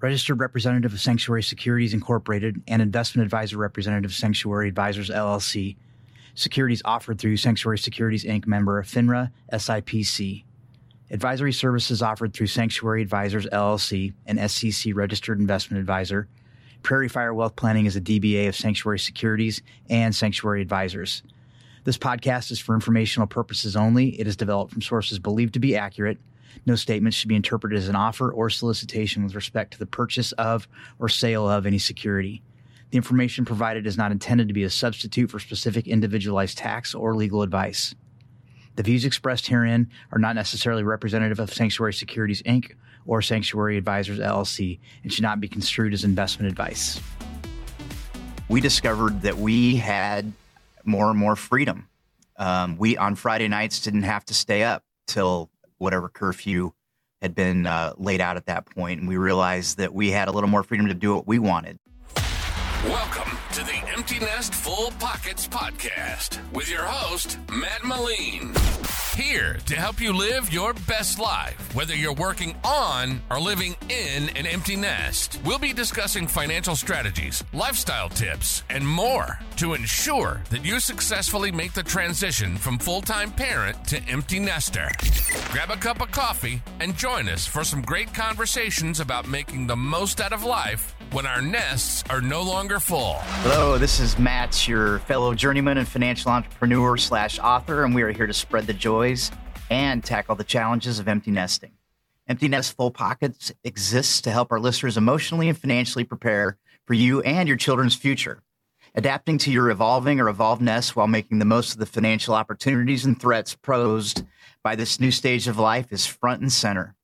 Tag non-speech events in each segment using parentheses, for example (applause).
registered representative of Sanctuary Securities Incorporated and investment advisor representative Sanctuary Advisors LLC. Securities offered through Sanctuary Securities Inc. member of FINRA SIPC. Advisory services offered through Sanctuary Advisors LLC, an SEC registered investment advisor. Prairie Fire Wealth Planning is a DBA of Sanctuary Securities and Sanctuary Advisors. This podcast is for informational purposes only. It is developed from sources believed to be accurate. No statement should be interpreted as an offer or solicitation with respect to the purchase of or sale of any security. The information provided is not intended to be a substitute for specific individualized tax or legal advice. The views expressed herein are not necessarily representative of Sanctuary Securities Inc. or Sanctuary Advisors LLC and should not be construed as investment advice. We discovered that we had more and more freedom. Um, we on Friday nights didn't have to stay up till whatever curfew had been uh, laid out at that point, and we realized that we had a little more freedom to do what we wanted. Welcome to the Empty Nest Full Pockets podcast with your host, Matt Moline. Here to help you live your best life, whether you're working on or living in an empty nest. We'll be discussing financial strategies, lifestyle tips, and more to ensure that you successfully make the transition from full time parent to empty nester. Grab a cup of coffee and join us for some great conversations about making the most out of life when our nests are no longer full. Hello, this is Matt, your fellow journeyman and financial entrepreneur slash author, and we are here to spread the joys and tackle the challenges of empty nesting. Empty Nest Full Pockets exists to help our listeners emotionally and financially prepare for you and your children's future. Adapting to your evolving or evolved nest while making the most of the financial opportunities and threats posed by this new stage of life is front and center.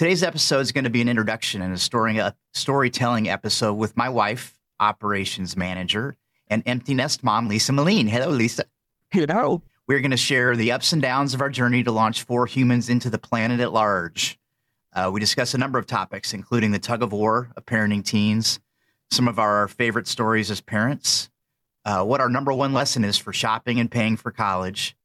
Today's episode is going to be an introduction and a, story, a storytelling episode with my wife, operations manager, and empty nest mom, Lisa Moline. Hello, Lisa. Hello. We're going to share the ups and downs of our journey to launch four humans into the planet at large. Uh, we discuss a number of topics, including the tug of war of parenting teens, some of our favorite stories as parents, uh, what our number one lesson is for shopping and paying for college,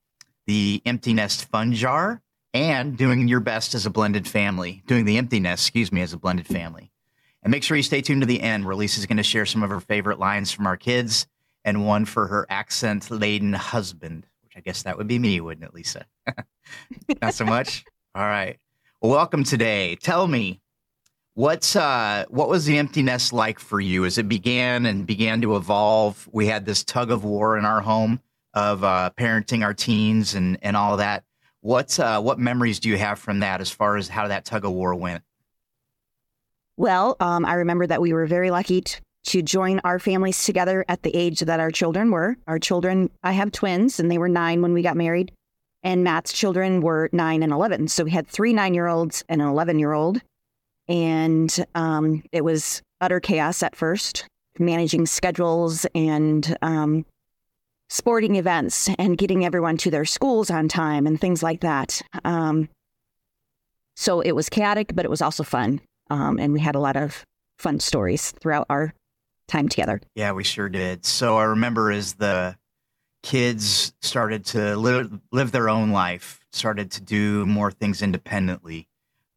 the empty nest fun jar, and doing your best as a blended family, doing the emptiness, excuse me, as a blended family. And make sure you stay tuned to the end where Lisa's going to share some of her favorite lines from our kids and one for her accent laden husband, which I guess that would be me, wouldn't it, Lisa? (laughs) Not so much? All right. Well, welcome today. Tell me, what's uh, what was the emptiness like for you as it began and began to evolve? We had this tug of war in our home of uh, parenting our teens and, and all that. What uh, what memories do you have from that as far as how that tug of war went? Well, um, I remember that we were very lucky to, to join our families together at the age that our children were. Our children, I have twins, and they were nine when we got married, and Matt's children were nine and 11. So we had three nine year olds and an 11 year old. And um, it was utter chaos at first, managing schedules and um, sporting events and getting everyone to their schools on time and things like that. Um, so it was chaotic, but it was also fun. Um, and we had a lot of fun stories throughout our time together. Yeah, we sure did. So I remember as the kids started to live, live their own life, started to do more things independently.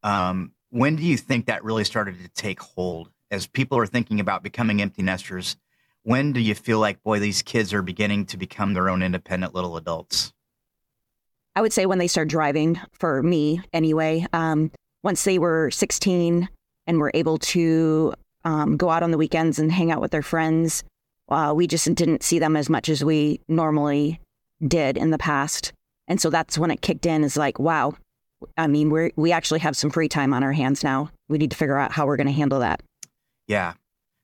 Um, when do you think that really started to take hold? As people are thinking about becoming empty nesters, when do you feel like, boy, these kids are beginning to become their own independent little adults? I would say when they start driving, for me anyway. Um, once they were 16 and were able to um, go out on the weekends and hang out with their friends, uh, we just didn't see them as much as we normally did in the past. And so that's when it kicked in is like, wow, I mean, we we actually have some free time on our hands now. We need to figure out how we're going to handle that. Yeah,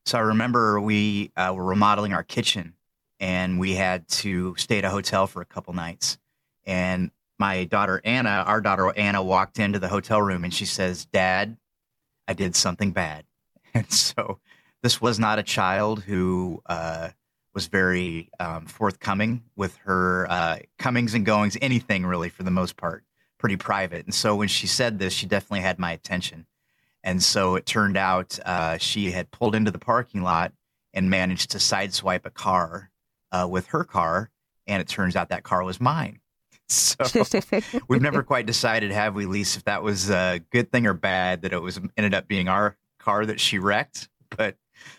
so I remember we uh, were remodeling our kitchen and we had to stay at a hotel for a couple nights. And my daughter Anna, our daughter Anna, walked into the hotel room and she says, Dad, I did something bad. (laughs) And so this was not a child who uh, was very um, forthcoming with her uh, comings and goings, anything really for the most part, pretty private. And so when she said this, she definitely had my attention. And so it turned out uh, she had pulled into the parking lot and managed to sideswipe a car uh, with her car. And it turns out that car was mine. (laughs) So we've never (laughs) quite decided, have we, Lisa, if that was a good thing or bad that it was ended up being our car that she wrecked, but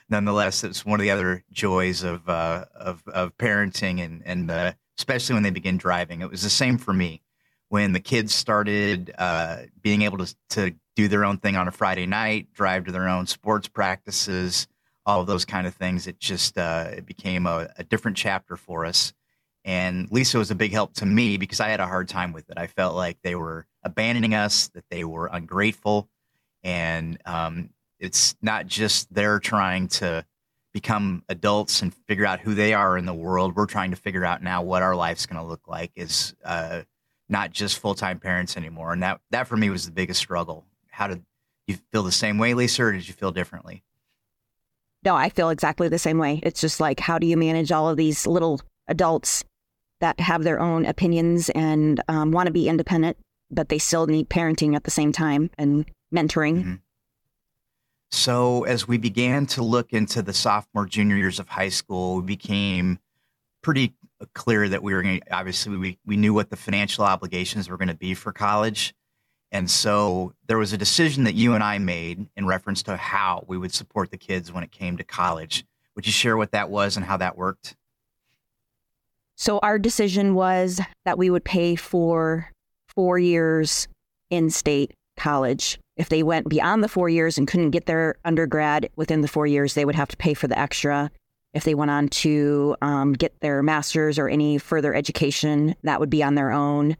nonetheless, it's one of the other joys of uh, of, of parenting and and uh, especially when they begin driving. It was the same for me when the kids started uh, being able to to do their own thing on a Friday night, drive to their own sports practices, all of those kind of things. It just uh, it became a, a different chapter for us. And Lisa was a big help to me because I had a hard time with it. I felt like they were abandoning us, that they were ungrateful, and um, it's not just they're trying to become adults and figure out who they are in the world. We're trying to figure out now what our life's going to look like is uh, not just full time parents anymore. And that that for me was the biggest struggle. How did you feel the same way, Lisa, or did you feel differently? No, I feel exactly the same way. It's just like, how do you manage all of these little adults that have their own opinions and um, want to be independent, but they still need parenting at the same time and mentoring? Mm-hmm. So, as we began to look into the sophomore, junior years of high school, we became pretty clear that we were going to, obviously, we, we knew what the financial obligations were going to be for college. And so there was a decision that you and I made in reference to how we would support the kids when it came to college. Would you share what that was and how that worked? So, our decision was that we would pay for four years in state college. If they went beyond the four years and couldn't get their undergrad within the four years, they would have to pay for the extra. If they went on to um, get their master's or any further education, that would be on their own.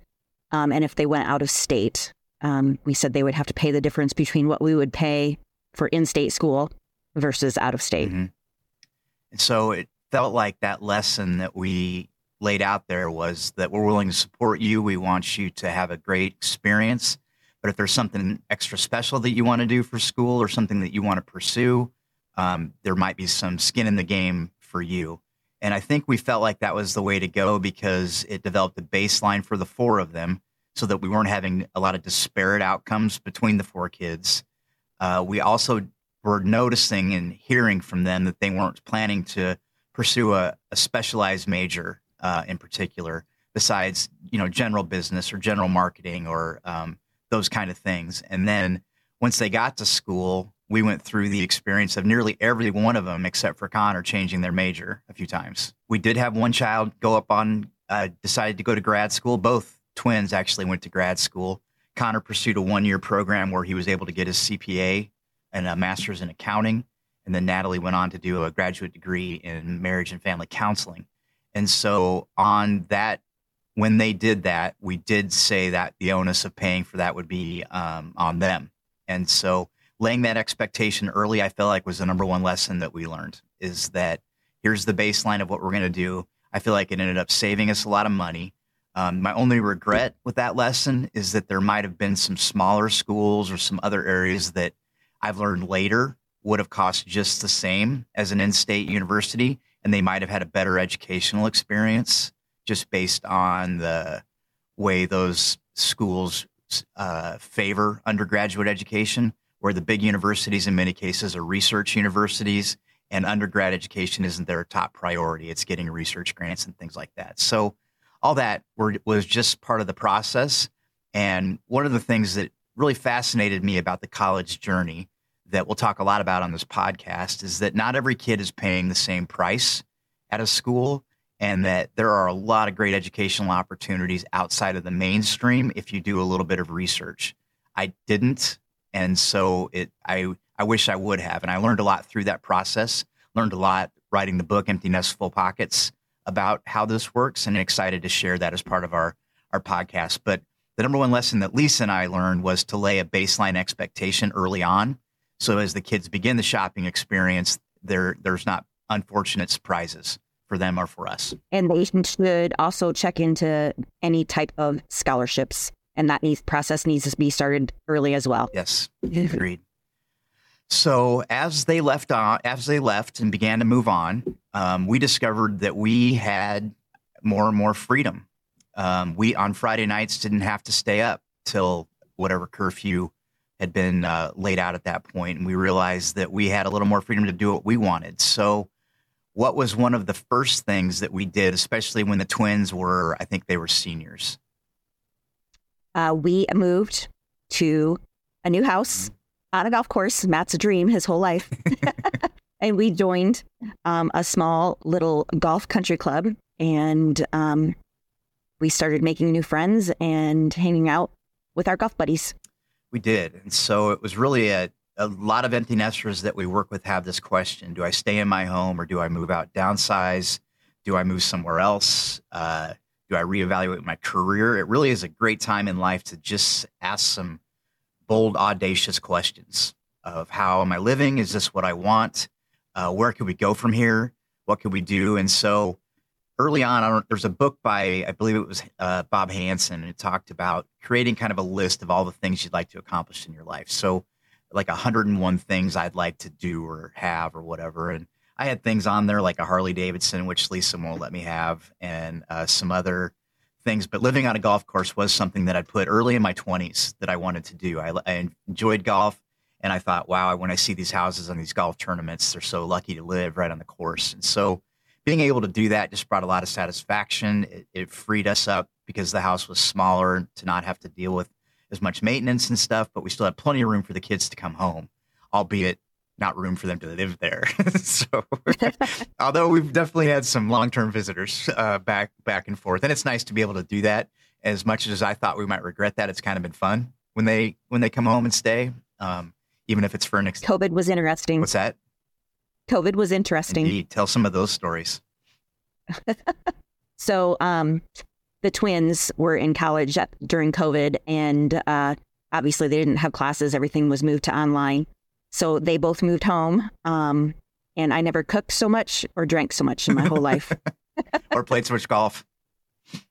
Um, and if they went out of state, um, we said they would have to pay the difference between what we would pay for in state school versus out of state. Mm-hmm. And so it felt like that lesson that we laid out there was that we're willing to support you. We want you to have a great experience. But if there's something extra special that you want to do for school or something that you want to pursue, um, there might be some skin in the game for you. And I think we felt like that was the way to go because it developed a baseline for the four of them so that we weren't having a lot of disparate outcomes between the four kids. Uh, we also were noticing and hearing from them that they weren't planning to pursue a, a specialized major uh, in particular, besides you know general business or general marketing or um, those kind of things. And then once they got to school, we went through the experience of nearly every one of them, except for Connor, changing their major a few times. We did have one child go up on, uh, decided to go to grad school. Both twins actually went to grad school. Connor pursued a one year program where he was able to get his CPA and a master's in accounting. And then Natalie went on to do a graduate degree in marriage and family counseling. And so, on that, when they did that, we did say that the onus of paying for that would be um, on them. And so, laying that expectation early, I feel like was the number one lesson that we learned is that here's the baseline of what we're going to do. I feel like it ended up saving us a lot of money. Um, my only regret with that lesson is that there might have been some smaller schools or some other areas that I've learned later would have cost just the same as an in-state university, and they might have had a better educational experience just based on the way those schools uh, favor undergraduate education where the big universities in many cases are research universities and undergrad education isn't their top priority. It's getting research grants and things like that. So all that were, was just part of the process. And one of the things that really fascinated me about the college journey that we'll talk a lot about on this podcast is that not every kid is paying the same price at a school and that there are a lot of great educational opportunities outside of the mainstream if you do a little bit of research. I didn't and so it I I wish I would have, and I learned a lot through that process. Learned a lot writing the book Empty Nest Full Pockets about how this works, and excited to share that as part of our our podcast. But the number one lesson that Lisa and I learned was to lay a baseline expectation early on, so as the kids begin the shopping experience, there there's not unfortunate surprises for them or for us. And they should also check into any type of scholarships and that needs process needs to be started early as well. Yes, agreed. So as they left on, as they left and began to move on, um, we discovered that we had more and more freedom. Um, we on Friday nights didn't have to stay up till whatever curfew had been uh, laid out at that point, and we realized that we had a little more freedom to do what we wanted. So, what was one of the first things that we did, especially when the twins were, I think they were seniors? uh, we moved to a new house on a golf course. Matt's a dream his whole life. (laughs) and we joined um, a small little golf country club and um, we started making new friends and hanging out with our golf buddies. We did. And so it was really a, a lot of empty nesters that we work with have this question Do I stay in my home or do I move out, downsize? Do I move somewhere else? Uh, do I reevaluate my career? It really is a great time in life to just ask some bold, audacious questions of how am I living? Is this what I want? Uh, where can we go from here? What can we do? And so early on, there's a book by, I believe it was uh, Bob Hanson, and it talked about creating kind of a list of all the things you'd like to accomplish in your life. So, like 101 things I'd like to do or have or whatever. And I had things on there like a Harley Davidson, which Lisa won't let me have, and uh, some other things. But living on a golf course was something that I put early in my 20s that I wanted to do. I, I enjoyed golf. And I thought, wow, when I see these houses on these golf tournaments, they're so lucky to live right on the course. And so being able to do that just brought a lot of satisfaction. It, it, freed us up because the house was smaller to not have to deal with as much maintenance and stuff, but we still had plenty of room for the kids to come home, albeit not room for them to live there. (laughs) so, (laughs) although we've definitely had some long-term visitors uh, back back and forth, and it's nice to be able to do that. As much as I thought we might regret that, it's kind of been fun when they when they come home and stay, um, even if it's for an. Ex- COVID was interesting. What's that? COVID was interesting. Indeed. Tell some of those stories. (laughs) so, um, the twins were in college during COVID, and uh, obviously they didn't have classes. Everything was moved to online. So they both moved home. Um, and I never cooked so much or drank so much in my whole life. (laughs) or played so much golf.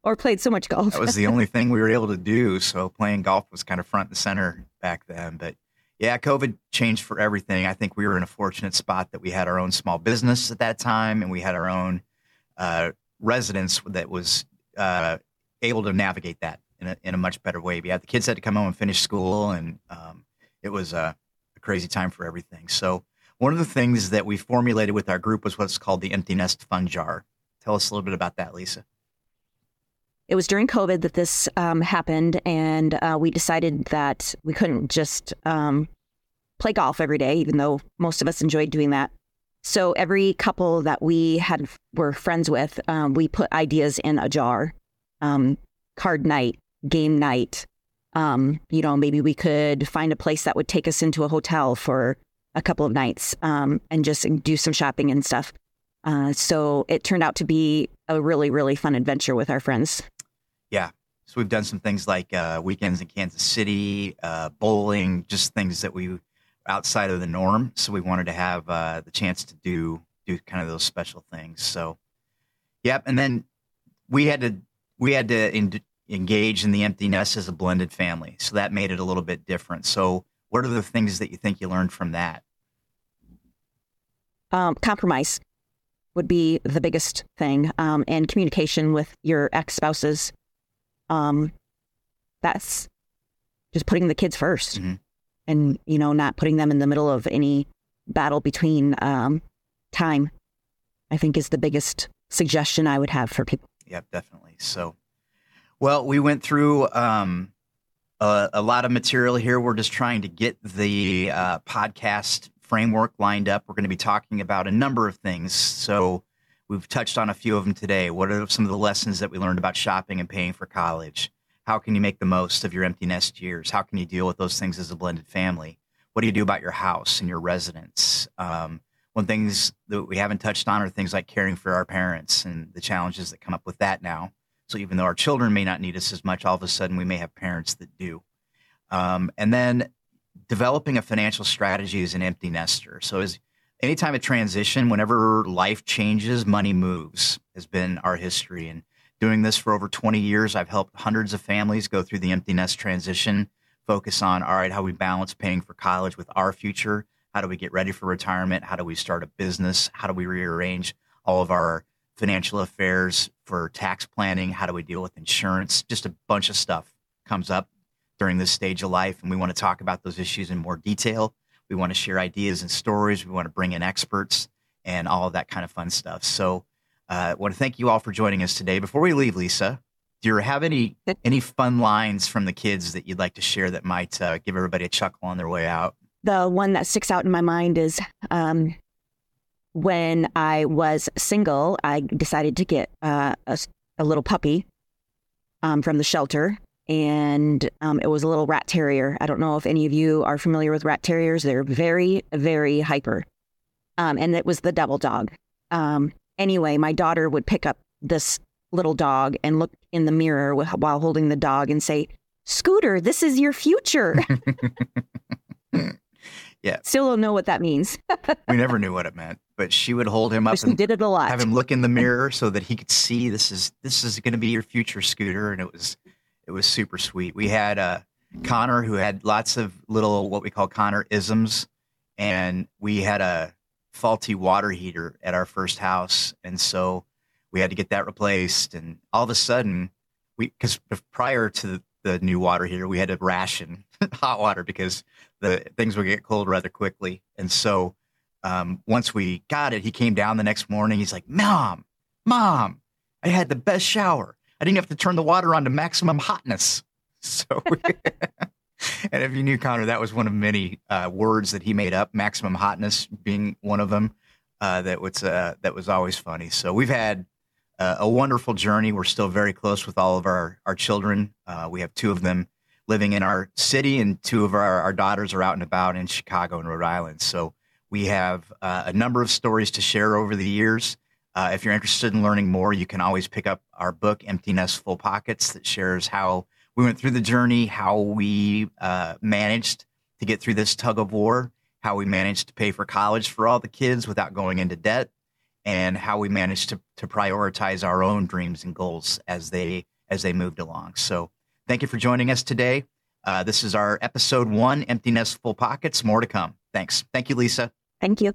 Or played so much golf. that was the (laughs) only thing we were able to do. So playing golf was kind of front and center back then. But yeah, COVID changed for everything. I think we were in a fortunate spot that we had our own small business at that time, and we had our own uh, residence that was uh, able to navigate that in a, in a much better way. We had the kids had to come home and finish school, and um, it was a, a crazy time for everything. So one of the things that we formulated with our group was what's called the empty nest fun jar. Tell us a little bit about that, Lisa. It was during COVID that this um, happened, and uh, we decided that we couldn't just um, play golf every day, even though most of us enjoyed doing that. So every couple that we had were friends with, um, we put ideas in a jar. Um, card night, game night. Um, you know, maybe we could find a place that would take us into a hotel for a couple of nights um, and just do some shopping and stuff. Uh, so it turned out to be a really, really fun adventure with our friends. Yeah. So we've done some things like uh, weekends in Kansas City, uh, bowling, just things that we outside of the norm. So we wanted to have uh, the chance to do do kind of those special things. So, yep. And then we had to we had to in, engage in the empty nest as a blended family. So that made it a little bit different. So, what are the things that you think you learned from that? Um, compromise would be the biggest thing, um, and communication with your ex spouses um, that's just putting the kids 1st mm-hmm. and, you know, not putting them in the middle of any battle between um, time, I think is the biggest suggestion I would have for people. Yep, definitely. So, well, we went through um, a, a, lot of material here. We're just trying to get the uh, podcast framework lined up. We're going to be talking about a number of things. So, We've touched on a few of them today. What are some of the lessons that we learned about shopping and paying for college? How can you make the most of your empty nest years? How can you deal with those things as a blended family? What do you do about your house and your residence? Um, one things that we haven't touched on are things like caring for our parents and the challenges that come up with that now. So even though our children may not need us as much, all of a sudden we may have parents that do. Um, and then developing a financial strategy as an empty nester. So as anytime a transition, whenever life changes, money moves has been our history. And doing this for over 20 years, I've helped hundreds of families go through the empty nest transition, focus on, all right, how we balance paying for college with our future. How do we get ready for retirement? How do we start a business? How do we rearrange all of our financial affairs for tax planning? How do we deal with insurance? Just a bunch of stuff comes up during this stage of life. And we want to talk about those issues in more detail. We want to share ideas and stories. We want to bring in experts and all of that kind of fun stuff. So, uh, I want to thank you all for joining us today. Before we leave, Lisa, do you have any any fun lines from the kids that you'd like to share that might uh, give everybody a chuckle on their way out? the one that sticks out in my mind is um, when I was single, I decided to get uh, a, a, little puppy um, from the shelter. And um, it was a little rat terrier. I don't know if any of you are familiar with rat terriers. They're very, very hyper. Um, and it was the devil dog. Um, anyway, my daughter would pick up this little dog and look in the mirror while holding the dog and say, Scooter, this is your future. (laughs) (laughs) yeah. Still don't know what that means. (laughs) we never knew what it meant, but she would hold him up and did it a lot. have him look in the mirror so that he could see this is this is going to be your future scooter, and it was it was super sweet. We had uh, Connor who had lots of little what we call Connor isms, and we had a faulty water heater at our first house, and so we had to get that replaced. And all of a sudden, we because prior to the new water heater, we had to ration (laughs) hot water because the things would get cold rather quickly. And so um, once we got it, he came down the next morning. He's like, "Mom, mom, I had the best shower. I didn't have to turn the water on to maximum hotness." (laughs) So. (laughs) and if you knew Connor, that was one of many uh, words that he made up. Maximum hotness being one of them. Uh, that was uh, that was always funny. So we've had uh, a wonderful journey. We're still very close with all of our our children. Uh, we have two of them living in our city, and two of our, our daughters are out and about in Chicago and Rhode Island. So we have uh, a number of stories to share over the years. Uh, if you're interested in learning more, you can always pick up our book, Empty Nest Full Pockets, that shares how we went through the journey, how we uh, managed to get through this tug of war, how we managed to pay for college for all the kids without going into debt, and how we managed to, to prioritize our own dreams and goals as they as they moved along. So thank you for joining us today. Uh, this is our episode one, Empty Nest Full Pockets. More to come. Thanks. Thank you, Lisa. Thank you.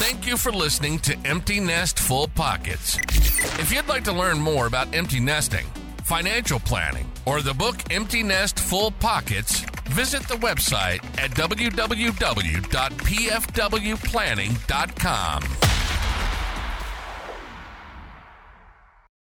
Thank you for listening to Empty Nest Full Pockets. If you'd like to learn more about empty nesting, financial planning, or the book Empty Nest Full Pockets, visit the website at www.pfwplanning.com.